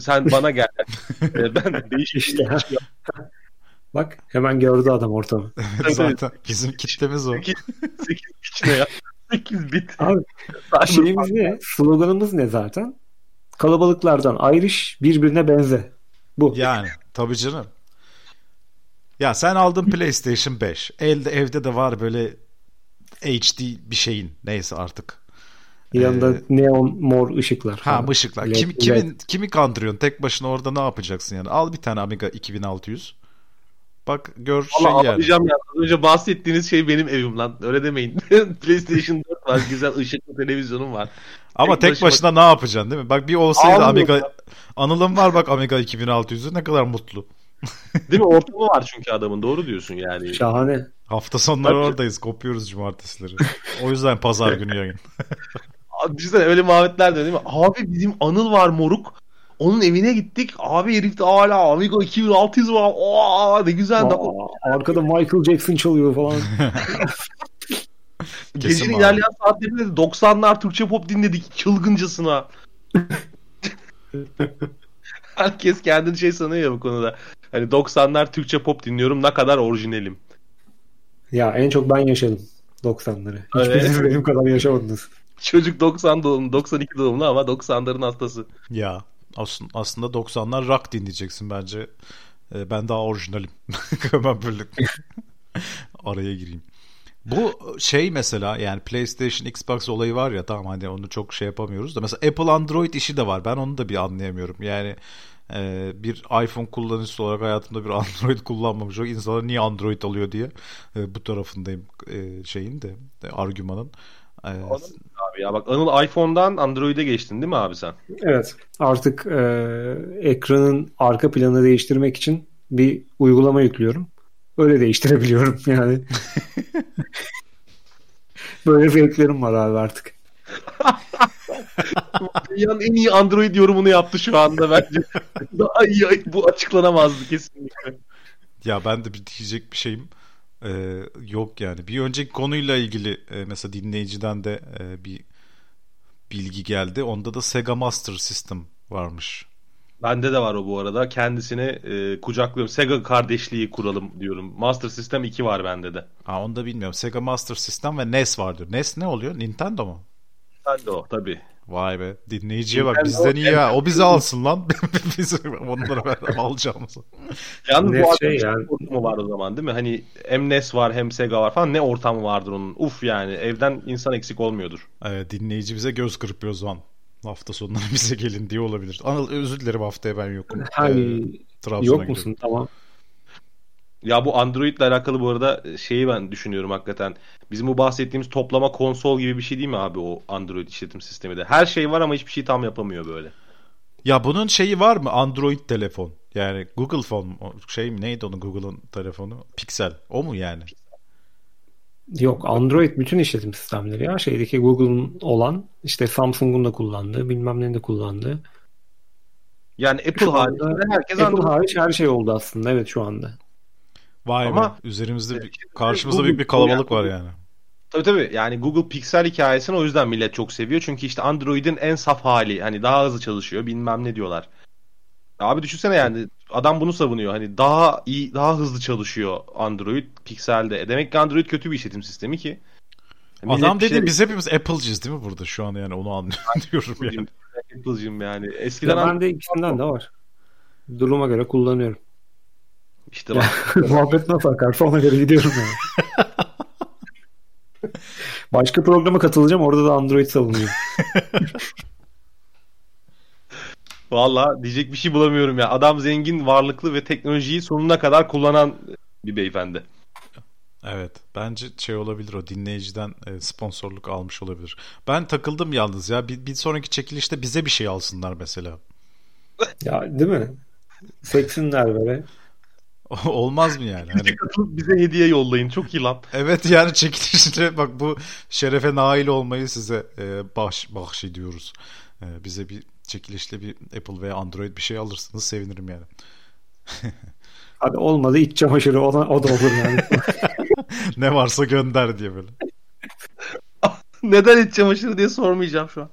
sen bana gel. [LAUGHS] E, ben de değişik İşte. Bak hemen gördü adam ortamı. Zaten bizim kitlemiz o. 8, 8 bit ne ya? 8 bit. Abi şeyimiz ne? Sloganımız ne zaten? Kalabalıklardan ayrış birbirine benze. Bu. Yani tabii canım. Ya sen aldın PlayStation 5. Elde evde de var böyle HD bir şeyin. Neyse artık. Yanında Ee, neon mor ışıklar. Ha falan. ışıklar. LED, Kim, LED. kimin, kimi kandırıyorsun? Tek başına orada ne yapacaksın yani? Al bir tane Amiga 2600. Bak gör şey Valla yani. ya. Az önce bahsettiğiniz şey benim evim lan. Öyle demeyin. [LAUGHS] PlayStation 4 var. Güzel ışıklı televizyonum var. Ama tek başına ne yapacaksın değil mi? Bak bir olsaydı Ağlamıyorum Amiga Anıl'ım var bak Amiga 2600'ü ne kadar mutlu. [LAUGHS] Değil mi? Ortamı var çünkü adamın. Doğru diyorsun yani. Şahane. Hafta sonları Tabii. oradayız. Kopuyoruz cumartesileri. O yüzden pazar [LAUGHS] günü yayın. Abi Düşünsene öyle muhabbetler de değil mi? Abi bizim Anıl var moruk. Onun evine gittik. Abi herifte hala Amiga 2600 var. Aa ne güzel. Aa, arkada Michael Jackson çalıyor falan. [LAUGHS] Gecenin var. ilerleyen saatlerinde de 90'lar Türkçe pop dinledik çılgıncasına. [LAUGHS] Herkes kendini şey sanıyor ya bu konuda. Hani 90'lar Türkçe pop dinliyorum ne kadar orijinalim. ya en çok ben yaşadım 90'ları. Hiçbiriniz Evet. [LAUGHS] benim kadar yaşamadınız. Çocuk 90 doğumlu, 92 doğumlu ama 90'ların hastası. Ya aslında, aslında 90'lar rock dinleyeceksin bence. Ee, ben daha orijinalim. [LAUGHS] Hemen böyle [LAUGHS] araya gireyim. Bu şey mesela yani PlayStation Xbox olayı var ya tamam hani onu çok şey yapamıyoruz da mesela Apple Android işi de var. Ben onu da bir anlayamıyorum. Yani e, bir iPhone kullanıcısı olarak hayatımda bir [LAUGHS] Android kullanmamış. O insanlar niye Android alıyor diye e, bu tarafındayım e, şeyin de e, argümanın. E, Abi ya bak Anıl iPhone'dan Android'e geçtin değil mi abi sen? Evet. Artık e, ekranın arka planı değiştirmek için bir uygulama yüklüyorum. Öyle değiştirebiliyorum [LAUGHS] yani. [LAUGHS] Böyle zevklerim var abi artık. Dünyanın en iyi Android yorumunu yaptı şu anda bence. [LAUGHS] Daha iyi bu açıklanamazdı kesinlikle. Ya ben de bir diyecek bir şeyim e, yok yani. Bir önceki konuyla ilgili e, mesela dinleyiciden de e, bir bilgi geldi. Onda da Sega Master System varmış. Bende de var o bu arada. Kendisini e, kucaklıyorum. Sega kardeşliği kuralım diyorum. Master System 2 var bende de. Ha onu da bilmiyorum. Sega Master System ve NES var diyor. NES ne oluyor? Nintendo mu? Ben de o tabii. Vay be. Dinleyiciye bak. Nintendo- Bizden iyi ha. O bizi [LAUGHS] alsın lan. [LAUGHS] Biz onlara ver alacağımızı. Yalnız Ne bu şey şey yani- ortamı var o zaman değil mi? Hani hem NES var hem Sega var falan. Ne ortamı vardır onun? Uf yani evden insan eksik olmuyordur. Ee, dinleyici bize göz kırpıyor o zaman. Hafta sonları [LAUGHS] bize gelin diye olabilir. Anıl özür dilerim haftaya ben yokum. Hani Ee, Trabzon'a yok gidiyorum. musun? Tamam. Ya bu Android ile alakalı bu arada şeyi ben düşünüyorum hakikaten. Bizim bu bahsettiğimiz toplama konsol gibi bir şey değil mi abi o Android işletim sistemi de? Her şey var ama hiçbir şey tam yapamıyor böyle. Ya bunun şeyi var mı? Android telefon. Yani Google Phone şey mi neydi onun Google'ın telefonu? Pixel. O mu yani? Yok Android bütün işletim sistemleri ya. Şeydeki Google'ın olan işte Samsung'un da kullandığı bilmem nenin de kullandığı. Yani Apple haricinde herkes Apple Android. hariç her şey oldu aslında evet şu anda. Vay Ama- be. Üzerimizde bir, karşımızda Google- büyük bir kalabalık var yani. Tabii tabii yani Google Pixel hikayesini o yüzden millet çok seviyor. Çünkü işte Android'in en saf hali. Hani daha hızlı çalışıyor bilmem ne diyorlar. Abi düşünsene yani adam bunu savunuyor. Hani daha iyi, daha hızlı çalışıyor Android Pixel'de. E Demek ki Android kötü bir işletim sistemi ki. Millet Adam dedi şey- biz hepimiz Apple'cıyız değil mi burada şu an yani onu anlıyorum [LAUGHS] yani. Apple'cıyım yani. Eskiden Ya ben de ikisinden de var. Duruma göre kullanıyorum. İşte bak. [LAUGHS] Muhabbet nasıl akarsa ona göre gidiyorum yani. Başka programa katılacağım orada da Android savunuyor. [LAUGHS] Valla diyecek bir şey bulamıyorum ya. Adam zengin, varlıklı ve teknolojiyi sonuna kadar kullanan bir beyefendi. Evet. Bence şey olabilir o dinleyiciden e, sponsorluk almış olabilir. Ben takıldım yalnız ya. Bir, bir sonraki çekilişte bize bir şey alsınlar mesela. ya değil mi? seksinler böyle. [LAUGHS] Olmaz mı yani? Hani, Katılıp bize hediye yollayın. Çok iyi lan. evet yani çekilişte bak bu şerefe nail olmayı size e, bahş, bahşediyoruz. E, bize bir çekilişle bir Apple veya Android bir şey alırsınız sevinirim yani. [LAUGHS] Hadi olmadı iç çamaşırı o da, o da olur yani. [LAUGHS] ne varsa gönder diye böyle. Neden iç çamaşırı diye sormayacağım şu an.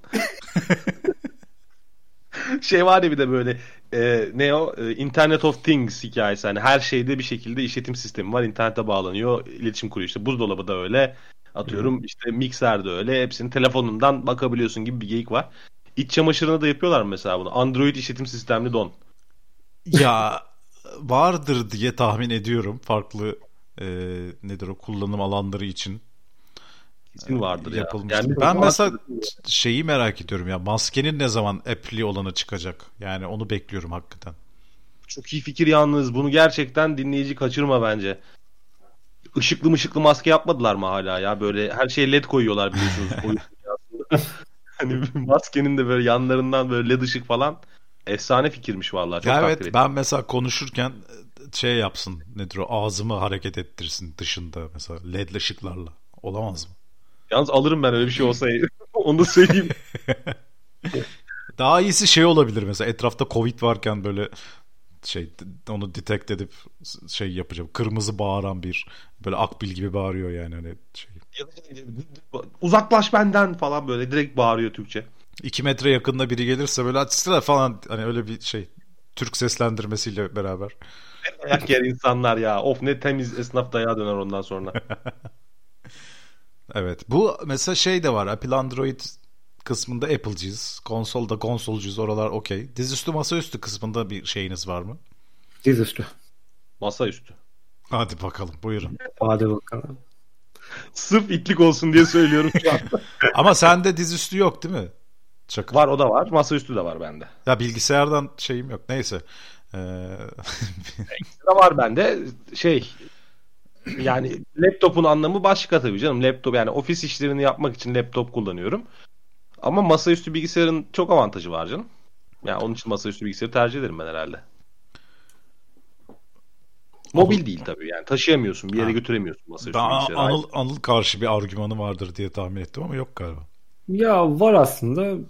şey var ya bir de böyle e, ne o? E, Internet of Things hikayesi. Hani her şeyde bir şekilde işletim sistemi var. İnternete bağlanıyor iletişim kuruyor. İşte buzdolabı da öyle atıyorum. İşte mikser de öyle. Hepsini telefonundan bakabiliyorsun gibi bir geyik var. İç çamaşırına da yapıyorlar mesela bunu? Android işletim sistemli don. Ya vardır diye tahmin ediyorum farklı e, nedir o kullanım alanları için Kesin vardır ya. yapılmıştır. Yani ben mesela şeyi merak ediyorum ya maskenin ne zaman app'li olanı çıkacak? Yani onu bekliyorum hakikaten. Çok iyi fikir yalnız. Bunu gerçekten dinleyici kaçırma bence. Işıklı mışıklı maske yapmadılar mı hala ya? Böyle her şeye led koyuyorlar biliyorsunuz. [LAUGHS] hani maskenin de böyle yanlarından böyle led ışık falan. Efsane fikirmiş vallahi. Çok Ya evet ettim. ben mesela konuşurken e, şey yapsın nedir o ağzımı hareket ettirsin dışında mesela led ışıklarla. Olamaz mı? Yalnız alırım ben öyle bir şey olsa. [LAUGHS] Onu da söyleyeyim. [LAUGHS] Daha iyisi şey olabilir mesela etrafta Covid varken böyle şey onu detect edip şey yapacağım. Kırmızı bağıran bir böyle akbil gibi bağırıyor yani hani şey. Uzaklaş benden falan böyle direkt bağırıyor Türkçe. İki metre yakında biri gelirse böyle açsana falan hani öyle bir şey Türk seslendirmesiyle beraber. Ayak yer insanlar ya. Of ne temiz esnaf dayağı döner ondan sonra. [LAUGHS] Evet. Bu mesela şey de var. Apple Android kısmında Apple'cıyız. Konsolda konsolcuyuz. Oralar okey. Dizüstü masaüstü kısmında bir şeyiniz var mı? Dizüstü. Masaüstü. Hadi bakalım buyurun. Hadi bakalım. Sırf itlik olsun diye söylüyorum şu an. [LAUGHS] Ama sende dizüstü yok değil mi? Çakır. var o da var. Masaüstü de var bende. Ya bilgisayardan şeyim yok. Neyse. Ee, [LAUGHS] da var bende. Şey yani laptopun anlamı başka tabii canım. Laptop yani ofis işlerini yapmak için laptop kullanıyorum. Ama masaüstü bilgisayarın çok avantajı var canım. Yani onun için masaüstü bilgisayarı tercih ederim ben herhalde. Mobil değil tabii yani taşıyamıyorsun bir yere Ha. götüremiyorsun masaüstü ben bilgisayarı. Anıl, Anıl karşı bir argümanı vardır diye tahmin ettim ama yok galiba. Ya var aslında.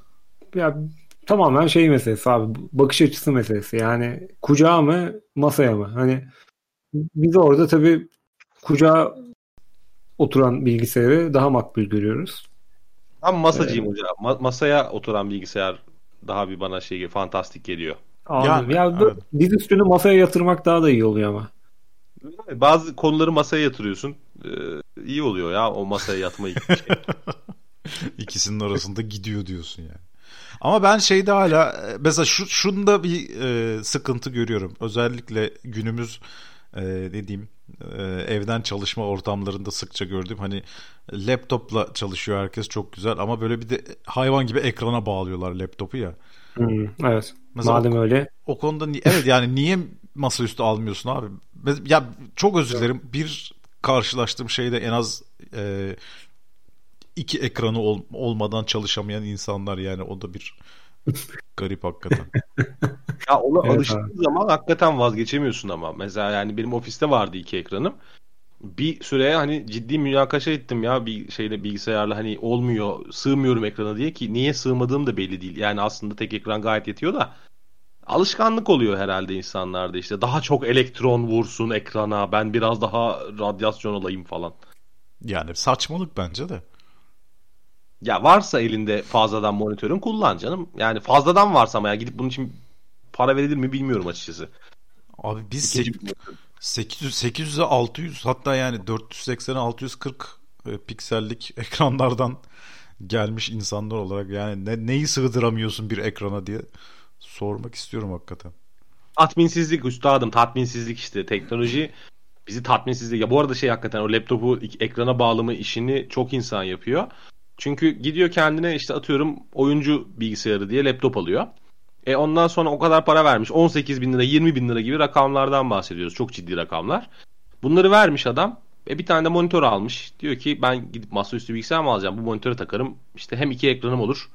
Ya tamamen şey meselesi abi. Bakış açısı meselesi. Yani kucağa mı masaya mı? Hani biz orada tabii kucağa oturan bilgisayarı daha makbul görüyoruz. Ben masacıyım hocam. Ma- masaya oturan bilgisayar daha bir bana şey fantastik geliyor. Anladım. Ya, Ya, bu evet. diz üstünü masaya yatırmak daha da iyi oluyor ama. Bazı konuları masaya yatırıyorsun. Ee, iyi oluyor ya o masaya yatmayı. [LAUGHS] Şey. İkisinin arasında gidiyor diyorsun yani. Ama ben şeyde hala mesela şu şunda bir e, sıkıntı görüyorum. Özellikle günümüz e, ne diyeyim e, evden çalışma ortamlarında sıkça gördüğüm hani laptopla çalışıyor herkes çok güzel ama böyle bir de hayvan gibi ekrana bağlıyorlar laptopu ya. Hmm, evet. Mesela Madem öyle. O konuda ni- evet yani niye masaüstü almıyorsun abi? Ya çok özür dilerim. Bir karşılaştığım şeyde en az e, iki ekranı ol- olmadan çalışamayan insanlar yani o da bir garip hakikaten. [LAUGHS] Ya ona Evet alıştığın zaman hakikaten vazgeçemiyorsun ama. Mesela yani benim ofiste vardı iki ekranım. Bir süre hani ciddi münakaşa ettim ya bir şeyle bilgisayarla hani olmuyor sığmıyorum ekrana diye ki niye sığmadığım da belli değil. Yani aslında tek ekran gayet yetiyor da alışkanlık oluyor herhalde insanlarda işte daha çok elektron vursun ekrana ben biraz daha radyasyon olayım falan. Yani saçmalık bence de. Ya varsa elinde fazladan monitörün kullan canım. Yani fazladan varsa ama ya gidip bunun için para verilir mi bilmiyorum açıkçası. Abi biz İkinci sek- bir monitör. 800 800'e 600 hatta yani 480'e 640 e, piksellik [LAUGHS] ekranlardan gelmiş insanlar olarak yani ne, neyi sığdıramıyorsun bir ekrana diye sormak istiyorum hakikaten. Tatminsizlik üstadım tatminsizlik işte teknoloji bizi tatminsizlik. Ya bu arada şey hakikaten o laptopu ekrana bağlama işini çok insan yapıyor. Çünkü gidiyor kendine işte atıyorum oyuncu bilgisayarı diye laptop alıyor. E ondan sonra o kadar para vermiş. 18 bin lira 20 bin lira gibi rakamlardan bahsediyoruz. Çok ciddi rakamlar. Bunları vermiş adam. E bir tane de monitör almış. Diyor ki ben gidip masaüstü bilgisayar mı alacağım? Bu monitöre takarım. İşte hem iki ekranım olur.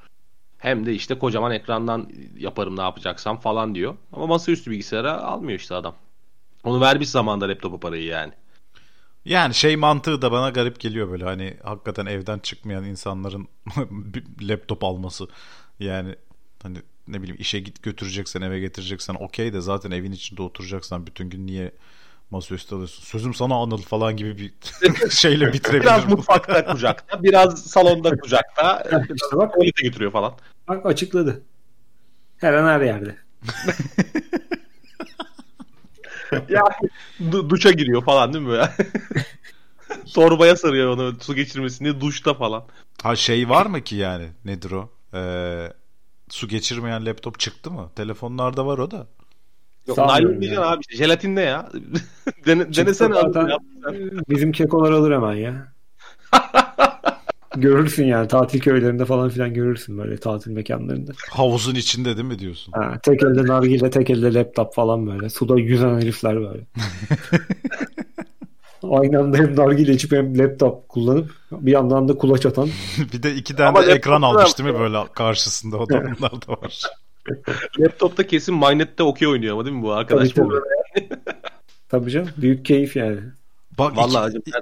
Hem de işte kocaman ekrandan yaparım ne yapacaksam falan diyor. Ama masaüstü bilgisayara almıyor işte adam. Onu vermiş zamanda laptopa parayı yani. Yani şey mantığı da bana garip geliyor böyle hani hakikaten evden çıkmayan insanların [LAUGHS] bir laptop alması. Yani hani ne bileyim işe git götüreceksen eve getireceksen okey de zaten evin içinde oturacaksan bütün gün niye masaüstü alıyorsun? Sözüm sana anıl falan gibi bir [LAUGHS] şeyle bitirebilirim. Biraz mutfakta kucakta, biraz salonda kucakta. [LAUGHS] işte bak, tuvalete götürüyor falan. Bak açıkladı. Her an her yerde. [LAUGHS] ya du- duşa giriyor falan değil mi böyle? [LAUGHS] Torbaya sarıyor onu su geçirmesini duşta falan. Ha şey var mı ki yani nedir o? Ee, su geçirmeyen laptop çıktı mı? Telefonlarda var o da. Yok naylon diyeceksin abi işte jelatinde ya. [LAUGHS] Dene, Çıksa denesene zaten. Bizim kekolar alır hemen ya. Görürsün yani tatil köylerinde falan filan görürsün böyle tatil mekanlarında. Havuzun içinde değil mi diyorsun? Ha, tek elde nargile tek elde laptop falan böyle. Suda yüzen herifler böyle. [LAUGHS] Aynı anda hem nargile içip hem laptop kullanıp bir yandan da kulaç atan. [LAUGHS] bir de iki tane Ama de ekran almış değil mi böyle karşısında o da onlar da var. [LAUGHS] Laptopta kesin Mynet'te okey oynuyor ama değil mi bu arkadaş? Tabii, tabii. Tabii canım büyük keyif yani. Bak Vallahi ben-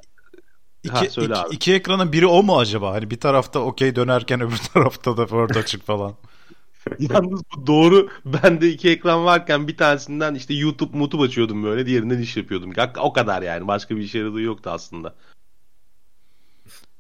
iki, Ha, söyle iki- abi. iki ekranın biri o mu acaba? Hani bir tarafta okey dönerken [LAUGHS] öbür tarafta da Word açık falan. [LAUGHS] Yalnız bu doğru. Bende iki ekran varken bir tanesinden işte YouTube, YouTube açıyordum böyle. Diğerinden iş yapıyordum. Ya, O kadar yani. Başka bir işe yaradığı yoktu aslında.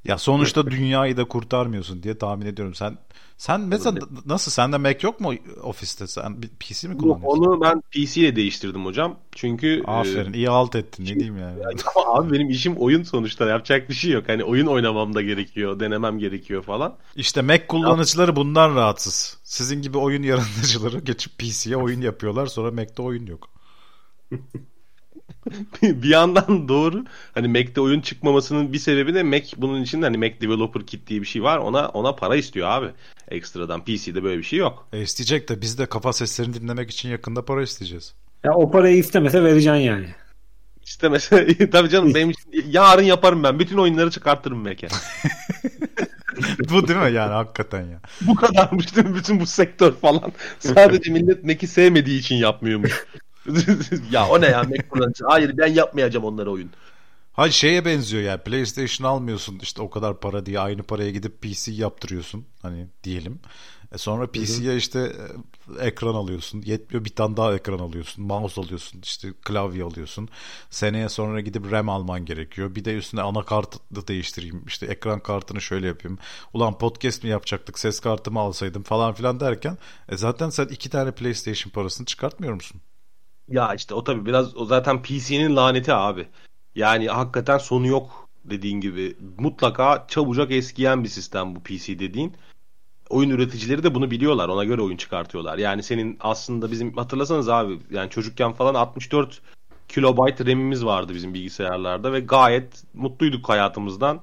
Ya sonuçta [LAUGHS] dünyayı da kurtarmıyorsun diye tahmin ediyorum. Sen sen mesela nasıl sende Mac yok mu ofiste? Sen PC mi kullanıyorsun? onu ben PC ile değiştirdim hocam. Çünkü Aferin. e, iyi alt ettin. Ne diyeyim yani. [LAUGHS] ama abi benim işim oyun sonuçta. Yapacak bir şey yok. Hani oyun oynamam da gerekiyor. Denemem gerekiyor falan. İşte Mac kullanıcıları bundan rahatsız. Sizin gibi oyun [LAUGHS] yaratıcıları geçip PC'ye oyun yapıyorlar sonra Mac'te oyun yok. [LAUGHS] bir yandan doğru. Hani Mac'te oyun çıkmamasının bir sebebi de Mac bunun için hani Mac Developer Kit diye bir şey var. Ona ona para istiyor abi. Ekstradan PC'de böyle bir şey yok. E isteyecek de biz de kafa seslerini dinlemek için yakında para isteyeceğiz. Ya o parayı istemese vereceksin yani. İşte mesela [LAUGHS] tabii canım benim için yarın yaparım ben. Bütün oyunları çıkartırım Mac'e. [LAUGHS] Bu değil mi yani hakikaten ya. bu kadarmış değil mi? Bütün bu sektör falan. Sadece millet Mac'i sevmediği için yapmıyormuş. [LAUGHS] ya o ne ya Mac kullanıcı? Hayır ben yapmayacağım onlara oyun. Hayır şeye benziyor yani PlayStation almıyorsun işte o kadar para diye aynı paraya gidip PC yaptırıyorsun hani diyelim. E sonra PC'ye işte e, ekran alıyorsun. Yetmiyor bir tane daha ekran alıyorsun. Mouse alıyorsun. işte klavye alıyorsun. Seneye sonra gidip RAM alman gerekiyor. Bir de üstüne anakartı da değiştireyim. İşte ekran kartını şöyle yapayım. Ulan podcast mi yapacaktık? Ses kartımı alsaydım falan filan derken e zaten sen iki tane PlayStation parasını çıkartmıyor musun? Ya işte o tabii biraz o zaten PC'nin laneti abi. Yani hakikaten sonu yok dediğin gibi. Mutlaka çabucak eskiyen bir sistem bu PC dediğin. Oyun üreticileri de bunu biliyorlar. Ona göre oyun çıkartıyorlar. Yani senin aslında bizim hatırlasanız abi yani çocukken falan 64 kilobayt RAM'imiz vardı bizim bilgisayarlarda ve gayet mutluyduk hayatımızdan.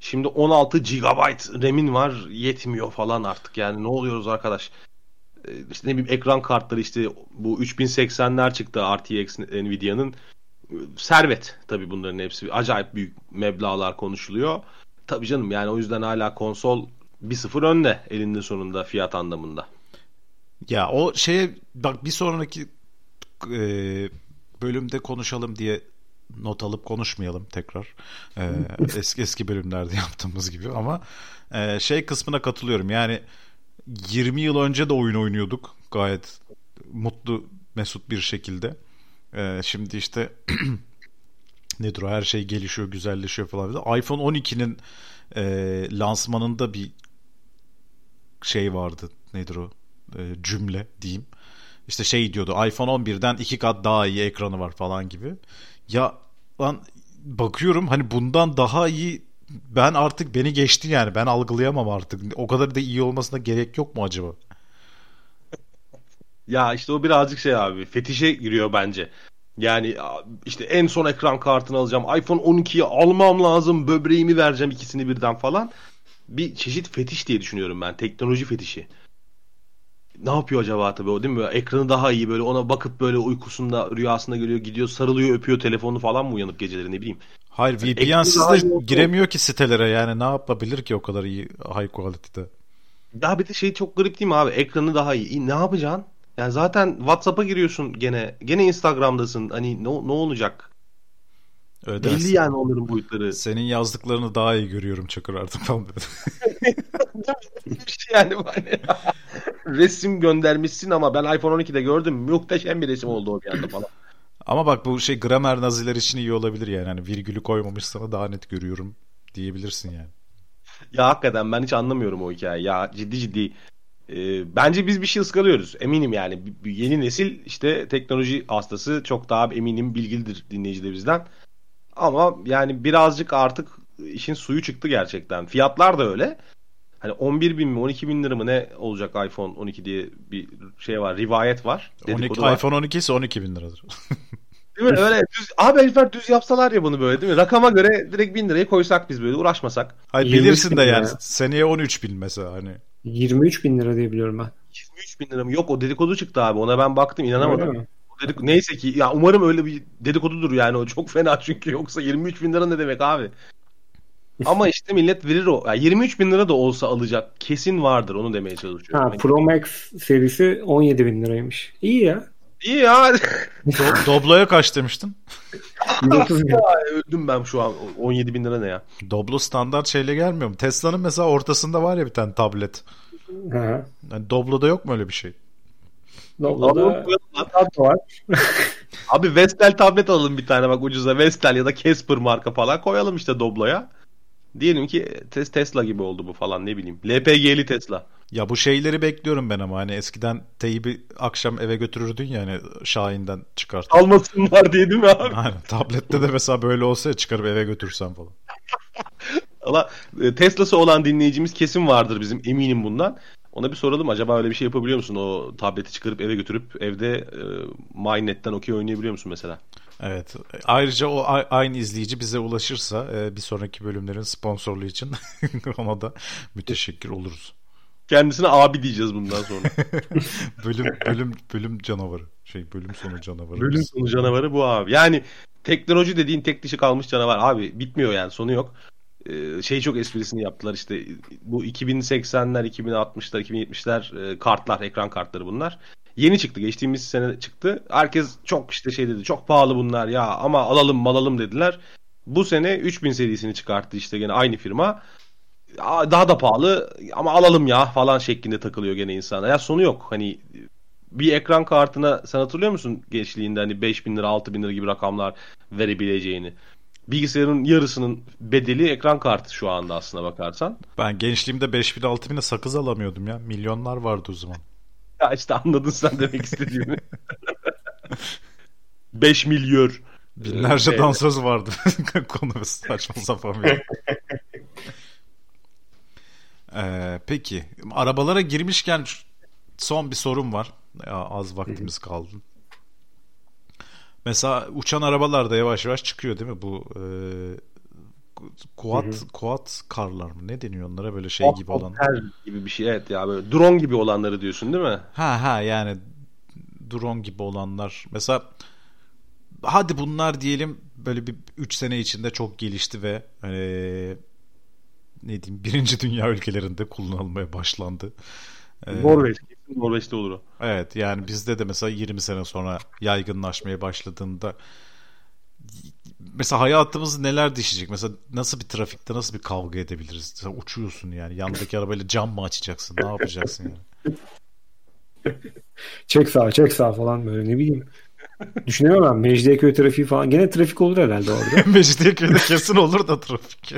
Şimdi 16 GB RAM'in var yetmiyor falan artık yani ne oluyoruz arkadaş? Ee, işte ne bileyim ekran kartları işte bu 3080'ler çıktı RTX Nvidia'nın servet tabii bunların hepsi acayip büyük meblağlar konuşuluyor. Tabii canım yani o yüzden hala konsol 1-0 önde elinde sonunda fiyat anlamında. Ya o şeye bak bir sonraki e, bölümde konuşalım diye not alıp konuşmayalım tekrar. E, [LAUGHS] eski eski bölümlerde yaptığımız gibi ama e, şey kısmına katılıyorum. Yani 20 yıl önce de oyun oynuyorduk gayet mutlu mesut bir şekilde. E, şimdi işte [CLEARS THROAT] nedir o her şey gelişiyor güzelleşiyor falan. iPhone 12'nin e, lansmanında bir şey vardı nedir o e, cümle diyeyim. İşte şey diyordu iPhone 11'den iki kat daha iyi ekranı var falan gibi. Ya lan bakıyorum hani bundan daha iyi ben artık beni geçti yani ben algılayamam artık. O kadar da iyi olmasına gerek yok mu acaba? Ya işte o birazcık şey abi fetişe giriyor bence. Yani işte en son ekran kartını alacağım. iPhone 12'yi almam lazım. Böbreğimi vereceğim ikisini birden falan. Bir çeşit fetiş diye düşünüyorum ben. Teknoloji fetişi. Ne yapıyor acaba tabii o değil mi? Ekranı daha iyi böyle ona bakıp böyle uykusunda rüyasında görüyor gidiyor sarılıyor öpüyor telefonu falan mı uyanıp geceleri ne bileyim. Hayır VPN'siz daha de giremiyor ki sitelere yani ne yapabilir ki o kadar iyi high quality'de. Ya bir de şey çok garip değil mi abi? Ekranı daha iyi. İyi, Ne yapacaksın? Yani zaten WhatsApp'a giriyorsun gene. Gene Instagram'dasın. Hani ne, ne olacak? Öyle Belli yani onların boyutları. Senin yazdıklarını daha iyi görüyorum Çakır artık falan dedi. [LAUGHS] Yani hani resim göndermişsin ama ben iPhone 12'de gördüm. Muhteşem bir resim oldu o bir anda falan. Ama bak bu şey gramer naziler için iyi olabilir yani. Hani virgülü koymamışsana daha net görüyorum diyebilirsin yani. Ya hakikaten ben hiç anlamıyorum o hikayeyi. Ya ciddi ciddi. Ee, bence biz bir şey ıskalıyoruz. Eminim yani. Bir Yeni nesil işte teknoloji hastası çok daha eminim bilgilidir dinleyicilerimizden. Ama yani birazcık artık işin suyu çıktı gerçekten. Fiyatlar da öyle. Hani 11 bin mi 12 bin lira mı ne olacak iPhone 12 diye bir şey var. Rivayet var. 12, dedikodu var. iPhone 12 ise 12 bin liradır. [LAUGHS] Değil mi? Öyle düz, abi herifler düz yapsalar ya bunu böyle değil mi? Rakama göre direkt 1000 liraya koysak biz böyle uğraşmasak. Hayır 23 bilirsin bin de yani ya. seneye 13 bin mesela hani. 23 bin lira diye biliyorum ben. 23 bin lira mı? Yok o dedikodu çıktı abi. Ona ben baktım inanamadım. dedik- Neyse ki ya umarım öyle bir dedikodudur yani o çok fena çünkü yoksa 23 bin lira ne demek abi? Ama işte millet verir o. Yani 23 bin lira da olsa alacak. Kesin vardır onu demeye çalışıyorum. Ha, Yani Pro Max serisi 17 bin liraymış. İyi ya. İyi ya. Do- Doblo'ya kaç demiştin? 130 bin. Öldüm ben şu an. 17 bin lira ne ya? Doblo standart şeyle gelmiyor mu? Tesla'nın mesela ortasında var ya bir tane tablet. Ha. Yani Doblo'da yok mu öyle bir şey? Doblo'da tablet var. Abi Vestel tablet alalım bir tane bak ucuza. Vestel ya da Casper marka falan koyalım işte Doblo'ya. Diyelim ki Tes- Tesla gibi oldu bu falan ne bileyim. LPG'li Tesla. Ya bu şeyleri bekliyorum ben ama hani eskiden teybi akşam eve götürürdün ya hani Şahin'den çıkart. Almasınlar diye değil mi abi? Aynen. Tablette de mesela böyle olsa çıkarıp eve götürsen falan. [LAUGHS] Valla e, Tesla'sı olan dinleyicimiz kesin vardır bizim eminim bundan. Ona bir soralım acaba öyle bir şey yapabiliyor musun? O tableti çıkarıp eve götürüp evde e, MyNet'ten okey oynayabiliyor musun mesela? Evet. Ayrıca o aynı izleyici bize ulaşırsa e, bir sonraki bölümlerin sponsorluğu için [LAUGHS] ona da müteşekkir oluruz. Kendisine abi diyeceğiz bundan sonra. [LAUGHS] Bölüm bölüm bölüm canavarı. Şey bölüm sonu canavarı. Bölüm sonu canavarı bu abi. Yani teknoloji dediğin tek dişi kalmış canavar abi. Bitmiyor yani sonu yok. Ee, şey çok esprisini yaptılar işte bu 2080'ler, 2060'lar, 2070'ler e, kartlar, ekran kartları bunlar. Yeni çıktı. Geçtiğimiz sene çıktı. Herkes çok işte şey dedi. Çok pahalı bunlar ya ama alalım malalım dediler. Bu sene 3000 serisini çıkarttı işte gene aynı firma. Daha da pahalı ama alalım ya falan şeklinde takılıyor gene insana. Ya sonu yok. Hani bir ekran kartına sen hatırlıyor musun gençliğinde hani 5000 lira 6000 lira gibi rakamlar verebileceğini? Bilgisayarın yarısının bedeli ekran kartı şu anda aslına bakarsan. Ben gençliğimde 5000 6000'e sakız alamıyordum ya. Milyonlar vardı o zaman. Ya işte anladın sen demek istediğimi. [LAUGHS] 5 milyar. Binlerce Ee, dansöz vardı. [LAUGHS] Konu saçma sapan bir. [LAUGHS] Ee, peki. Arabalara girmişken son bir sorum var. Ya, az vaktimiz kaldı. Mesela uçan arabalar da yavaş yavaş çıkıyor değil mi? Bu e, quad, quad karlar mı? Ne deniyor onlara böyle şey gibi olan? Gibi bir şey evet ya böyle drone gibi olanları diyorsun değil mi? Ha ha yani drone gibi olanlar. Mesela hadi bunlar diyelim böyle bir 3 sene içinde çok gelişti ve eee, ne diyeyim birinci dünya ülkelerinde kullanılmaya başlandı. Eee, Norveç. Norveç'te olur o. Evet yani bizde de mesela 20 sene sonra yaygınlaşmaya başladığında mesela hayatımız neler değişecek? Mesela nasıl bir trafikte nasıl bir kavga edebiliriz? Sen uçuyorsun yani yandaki arabayla cam mı açacaksın? Ne yapacaksın yani? [LAUGHS] Çek sağa çek sağa falan böyle ne bileyim. Düşünemem ben. Mecidiyeköy trafiği falan. Gene trafik olur herhalde orada. [LAUGHS] Mecidiyeköy'de kesin olur da trafik.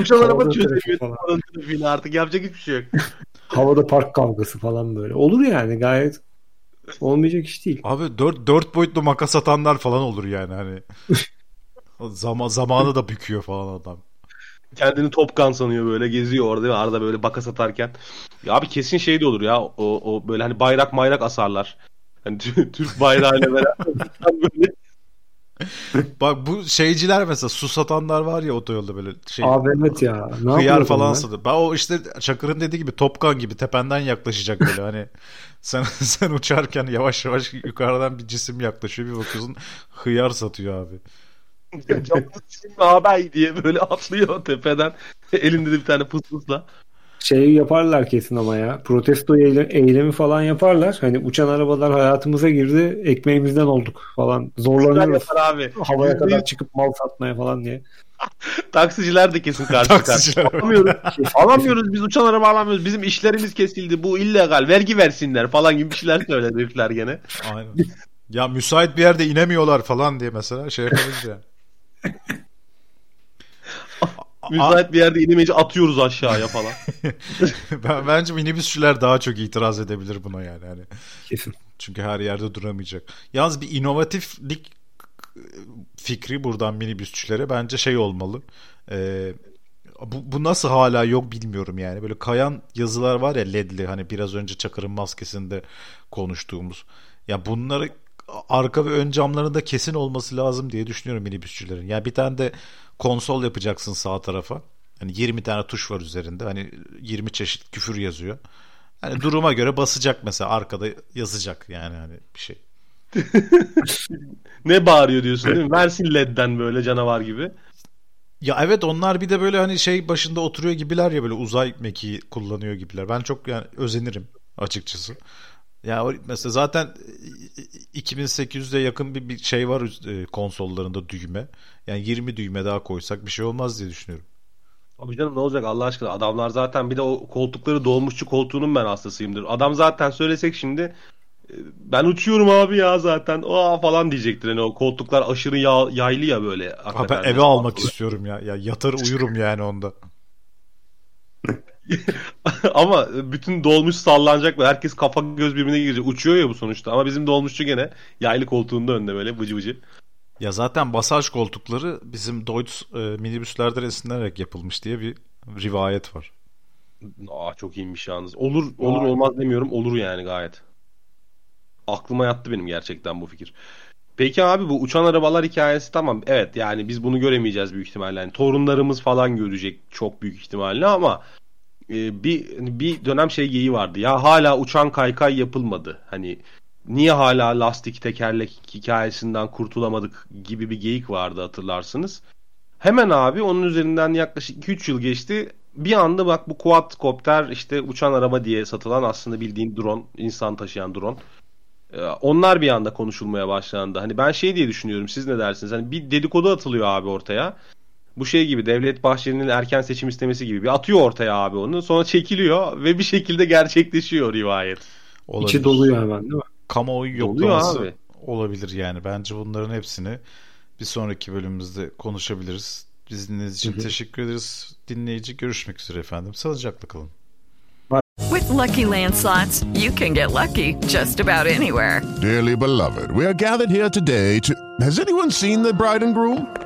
Uçan araba çözemiyor artık yapacak hiçbir şey yok. Havada park kavgası falan böyle. Olur yani gayet olmayacak iş değil. Abi dört, dört boyutlu makas atanlar falan olur yani hani. [LAUGHS] Zaman, zamanı da büküyor falan adam. Kendini Top Gun sanıyor böyle geziyor orada ve arada böyle baka satarken. Ya abi kesin şey de olur ya o, o böyle hani bayrak mayrak asarlar. Hani Tü- Türk bayrağıyla beraber böyle [LAUGHS] [LAUGHS] Bak bu şeyciler mesela su satanlar var ya otoyolda böyle şey. Abi evet ya. Ne Hıyar falan satıyor. Ben o işte Çakır'ın dediği gibi Topkan gibi tependen yaklaşacak böyle hani [LAUGHS] sen sen uçarken yavaş yavaş yukarıdan bir cisim yaklaşıyor bir bakıyorsun hıyar satıyor abi. [LAUGHS] Silme ağabey diye böyle atlıyor tepeden. Elinde de bir tane fısfısla. Şey yaparlar kesin ama ya. Protesto eyle- eylemi falan yaparlar. Hani uçan arabalar hayatımıza girdi. Ekmeğimizden olduk falan. Zorlanıyoruz. Abi. Havaya kadar çıkıp mal satmaya falan diye. [LAUGHS] Taksiciler de kesin karşı Taksiciler. çıkar. Alamıyoruz. [LAUGHS] alamıyoruz biz uçan araba alamıyoruz. Bizim işlerimiz kesildi. Bu illegal. Vergi versinler falan gibi bir şeyler söyledi herifler gene. Aynen. Ya müsait bir yerde inemiyorlar falan diye mesela şey yapabiliriz ya. [LAUGHS] Müsait bir yerde inemeyince atıyoruz aşağıya falan. [LAUGHS] ben, bence minibüsçüler daha çok itiraz edebilir buna yani. yani. Kesin. Çünkü her yerde duramayacak. Yalnız bir inovatiflik fikri buradan minibüsçülere bence şey olmalı. Ee, bu, bu nasıl hala yok bilmiyorum yani. Böyle kayan yazılar var ya ledli hani biraz önce Çakır'ın maskesinde konuştuğumuz. Ya bunları arka ve ön camlarında kesin olması lazım diye düşünüyorum minibüsçülerin. Yani bir tane de konsol yapacaksın sağ tarafa. Hani 20 tane tuş var üzerinde. Hani 20 çeşit küfür yazıyor. Hani duruma göre basacak mesela arkada yazacak yani hani bir şey. [LAUGHS] ne bağırıyor diyorsun değil mi? Versin LED'den böyle canavar gibi. Ya evet onlar bir de böyle hani şey başında oturuyor gibiler ya böyle uzay mekiği kullanıyor gibiler. Ben çok yani özenirim açıkçası. Ya o- mesela zaten 2800'e yakın bir, bir şey var e, konsollarında düğme. Yani 20 düğme daha koysak bir şey olmaz diye düşünüyorum. Abi canım ne olacak Allah aşkına adamlar zaten bir de o koltukları dolmuşçu koltuğunun ben hastasıyımdır. Adam zaten söylesek şimdi e, ben uçuyorum abi ya zaten aa falan diyecektir. Hani o koltuklar aşırı yağ, yaylı ya böyle. Ha, ben eve almak istiyorum ya. Ya yatar uyurum yani onda. [LAUGHS] [LAUGHS] Ama bütün dolmuş sallanacak ve herkes kafa göz birbirine girecek. Uçuyor ya bu sonuçta. Ama bizim dolmuşçu gene yaylı koltuğunda önde böyle bıcı bıcı. Ya zaten basaj koltukları bizim Deutz e, minibüslerden esinlenerek yapılmış diye bir rivayet var. Aa çok iyiymiş yalnız. Olur olur olmaz demiyorum. Olur yani gayet. Aklıma yattı benim gerçekten bu fikir. Peki abi bu uçan arabalar hikayesi tamam. Evet yani biz bunu göremeyeceğiz büyük ihtimalle. Yani torunlarımız falan görecek çok büyük ihtimalle ama e, bir bir dönem şey geyiği vardı. Ya hala uçan kaykay yapılmadı. Hani niye hala lastik tekerlek hikayesinden kurtulamadık gibi bir geyik vardı hatırlarsınız. Hemen abi onun üzerinden yaklaşık 2-3 yıl geçti. Bir anda bak bu quadcopter işte uçan araba diye satılan aslında bildiğin drone, insan taşıyan drone. Ee, Onlar bir anda konuşulmaya başlandı. Hani ben şey diye düşünüyorum. Siz ne dersiniz? Hani bir dedikodu atılıyor abi ortaya. Bu şey gibi Devlet Bahçeli'nin erken seçim istemesi gibi bir atıyor ortaya abi onu. Sonra çekiliyor ve bir şekilde gerçekleşiyor rivayet. Olabilir. İçi doluyor hemen değil mi? Kamuoyu yoklaması abi. olabilir yani. Bence bunların hepsini bir sonraki bölümümüzde konuşabiliriz. Biz dinlediğiniz için teşekkür ederiz. Dinleyici görüşmek üzere efendim. Sağlıcakla kalın. With Lucky Land slots, you can get lucky just about anywhere. Dearly beloved, we are gathered here today to. Has anyone seen the bride and groom?